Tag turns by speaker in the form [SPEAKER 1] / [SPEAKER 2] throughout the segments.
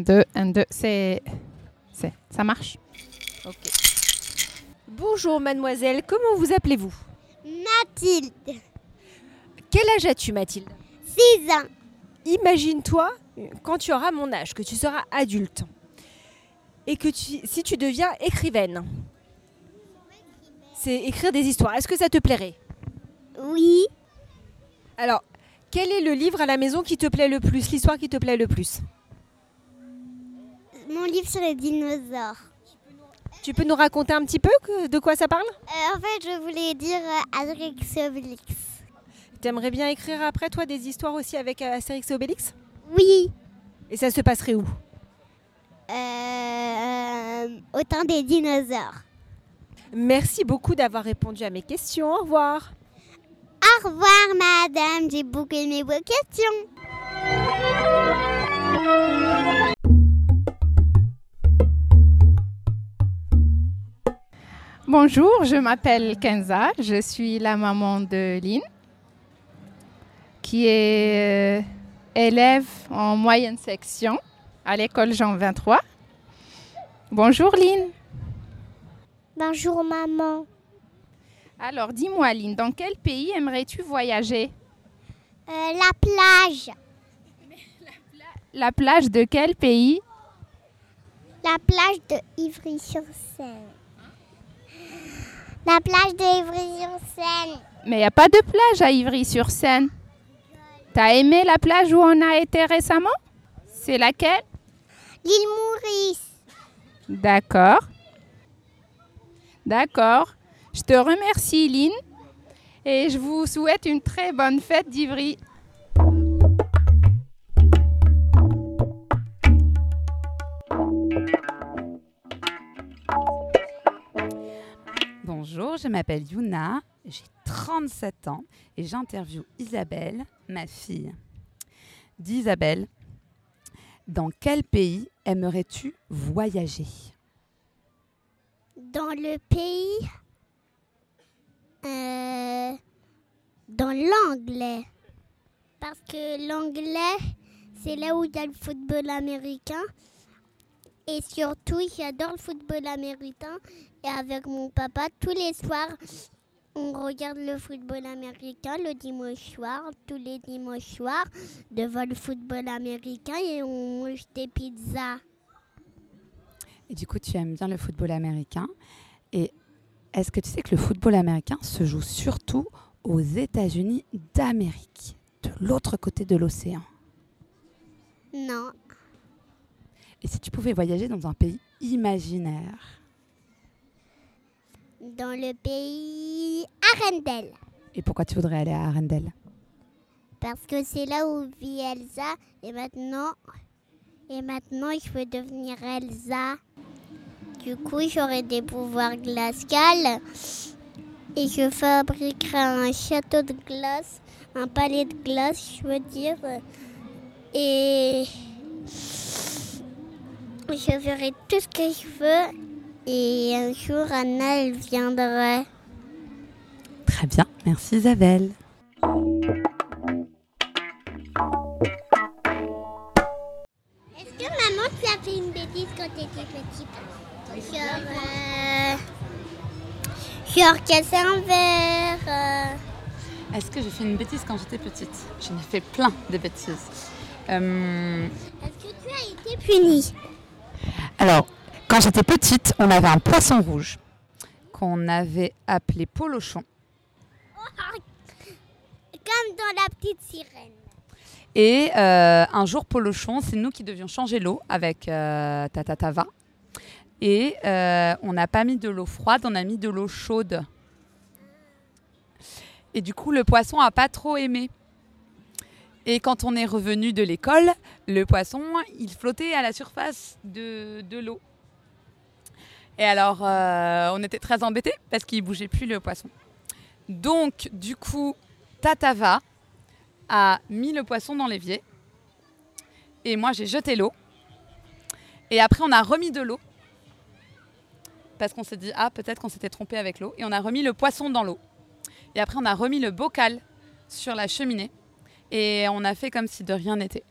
[SPEAKER 1] 2, 1, 2. C'est. c'est- Ça marche?
[SPEAKER 2] Ok. Bonjour mademoiselle, comment vous appelez-vous?
[SPEAKER 3] Mathilde,
[SPEAKER 2] Quel âge as-tu Mathilde?
[SPEAKER 3] 6 ans.
[SPEAKER 2] Imagine-toi quand tu auras mon âge, que tu seras adulte et que tu, si tu deviens écrivaine. C'est écrire des histoires. Est-ce que ça te plairait?
[SPEAKER 3] Oui,
[SPEAKER 2] Alors, quel est le livre à la maison qui te plaît le plus, l'histoire qui te plaît le plus?
[SPEAKER 3] Mon livre sur les dinosaures.
[SPEAKER 2] Tu peux nous raconter un petit peu que- de quoi ça parle?
[SPEAKER 3] Euh, en fait, je voulais dire euh, Astérix et Obélix.
[SPEAKER 2] T'aimerais bien écrire après toi des histoires aussi avec euh, Astérix et Obélix?
[SPEAKER 3] Oui,
[SPEAKER 2] Et ça se passerait où?
[SPEAKER 3] Euh, au temps des dinosaures.
[SPEAKER 2] Merci beaucoup d'avoir répondu à mes questions. Au revoir.
[SPEAKER 3] Au revoir, madame. J'ai beaucoup aimé vos questions.
[SPEAKER 1] Bonjour, je m'appelle Kenza, je suis la maman de Lynn, qui est euh, élève en moyenne section à l'école Jean 23. Bonjour Lynn.
[SPEAKER 3] Bonjour, maman.
[SPEAKER 1] Alors dis-moi Lynn, dans quel pays aimerais-tu voyager?
[SPEAKER 3] Euh, la plage.
[SPEAKER 1] La plage de quel pays?
[SPEAKER 3] La plage de Ivry-sur-Seine. La plage de Ivry-sur-Seine.
[SPEAKER 1] Mais il n'y a pas de plage à Ivry-sur-Seine. T'as aimé la plage où on a été récemment? C'est laquelle?
[SPEAKER 3] L'île Maurice.
[SPEAKER 1] D'accord. D'accord. Je te remercie, Lynn. Et je vous souhaite une très bonne fête d'Ivry.
[SPEAKER 4] Je m'appelle Yuna, j'ai 37 ans et j'interviewe Isabelle, ma fille. Dis Isabelle, dans quel pays aimerais-tu voyager?
[SPEAKER 3] Dans le pays. euh, dans l'anglais. Parce que l'anglais, c'est là où il y a le football américain. Et surtout, j'adore le football américain. Et avec mon papa, tous les soirs, on regarde le football américain le dimanche soir, tous les dimanches soirs, devant le football américain et on mange des pizzas.
[SPEAKER 4] Et du coup, tu aimes bien le football américain. Et est-ce que tu sais que le football américain se joue surtout aux États-Unis d'Amérique, de l'autre côté de l'océan?
[SPEAKER 3] Non,
[SPEAKER 4] Et si tu pouvais voyager dans un pays imaginaire
[SPEAKER 3] dans le pays Arendelle.
[SPEAKER 4] Et pourquoi tu voudrais aller à Arendelle?
[SPEAKER 3] Parce que c'est là où vit Elsa. Et maintenant, et maintenant, je veux devenir Elsa. Du coup, j'aurai des pouvoirs glaciales. Et je fabriquerai un château de glace, un palais de glace, je veux dire. Et je ferai tout ce que je veux. Et un jour, Anna, elle viendrait.
[SPEAKER 4] Très bien, merci Isabelle.
[SPEAKER 3] Est-ce que maman, tu as fait une bêtise quand tu étais petite? Genre. euh, Genre casser un verre. euh,
[SPEAKER 4] Est-ce que j'ai fait une bêtise quand j'étais petite? J'en ai fait plein de bêtises. Euh,
[SPEAKER 3] Est-ce que tu as été punie?
[SPEAKER 4] Alors, quand j'étais petite, on avait un poisson rouge qu'on avait appelé Polochon.
[SPEAKER 3] Comme dans la petite sirène.
[SPEAKER 4] Et euh, un jour, Polochon, c'est nous qui devions changer l'eau avec euh, Tata Tava. Et euh, on n'a pas mis de l'eau froide, on a mis de l'eau chaude. Et du coup, le poisson a pas trop aimé. Et quand on est revenu de l'école, le poisson, il flottait à la surface de, de l'eau. Et alors, euh, on était très embêtés parce qu'il bougeait plus le poisson. Donc, du coup, Tatava a mis le poisson dans l'évier. Et moi, j'ai jeté l'eau. Et après, on a remis de l'eau. Parce qu'on s'est dit, ah, peut-être qu'on s'était trompé avec l'eau. Et on a remis le poisson dans l'eau. Et après, on a remis le bocal sur la cheminée. Et on a fait comme si de rien n'était.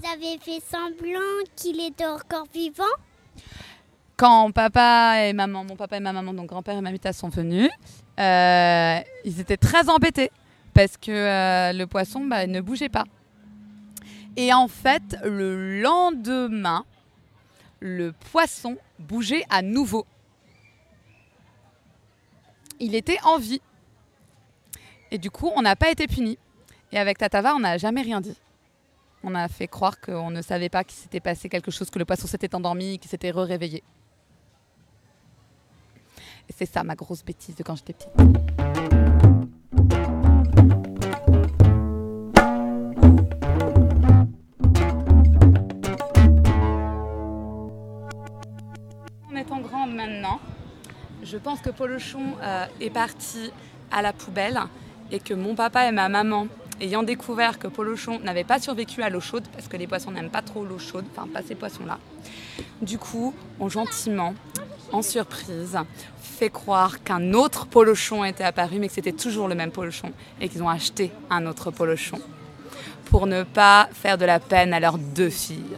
[SPEAKER 3] Ils avaient fait semblant qu'il était encore vivant.
[SPEAKER 4] Quand papa et maman, mon papa et ma maman, donc grand-père et mamita sont venus, euh, ils étaient très embêtés parce que euh, le poisson bah, ne bougeait pas. Et en fait, le lendemain, le poisson bougeait à nouveau. Il était en vie. Et du coup, on n'a pas été punis. Et avec Tatava, on n'a jamais rien dit. On a fait croire qu'on ne savait pas qu'il s'était passé quelque chose, que le poisson s'était endormi, qu'il s'était réveillé. C'est ça ma grosse bêtise de quand j'étais petite. En étant grande maintenant, je pense que Polochon euh, est parti à la poubelle et que mon papa et ma maman, ayant découvert que Polochon n'avait pas survécu à l'eau chaude, parce que les poissons n'aiment pas trop l'eau chaude, enfin pas ces poissons-là, du coup, ont gentiment, en surprise, fait croire qu'un autre Polochon était apparu, mais que c'était toujours le même Polochon, et qu'ils ont acheté un autre Polochon, pour ne pas faire de la peine à leurs deux filles.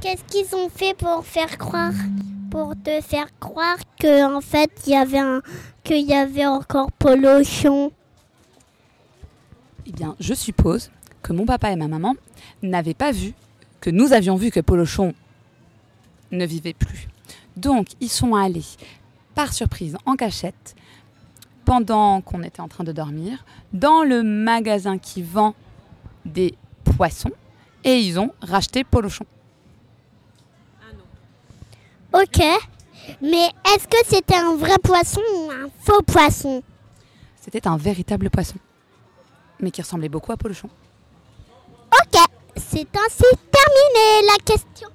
[SPEAKER 3] Qu'est-ce qu'ils ont fait pour faire croire Pour te faire croire que en fait il qu'il y avait encore Polochon?
[SPEAKER 4] Eh bien, je suppose que mon papa et ma maman n'avaient pas vu que nous avions vu que Polochon ne vivait plus. Donc, ils sont allés par surprise en cachette pendant qu'on était en train de dormir dans le magasin qui vend des poissons et ils ont racheté Polochon.
[SPEAKER 3] Ok. Mais est-ce que c'était un vrai poisson ou un faux poisson?
[SPEAKER 4] C'était un véritable poisson, mais qui ressemblait beaucoup à Polochon.
[SPEAKER 3] Ok. C'est ainsi terminé la question.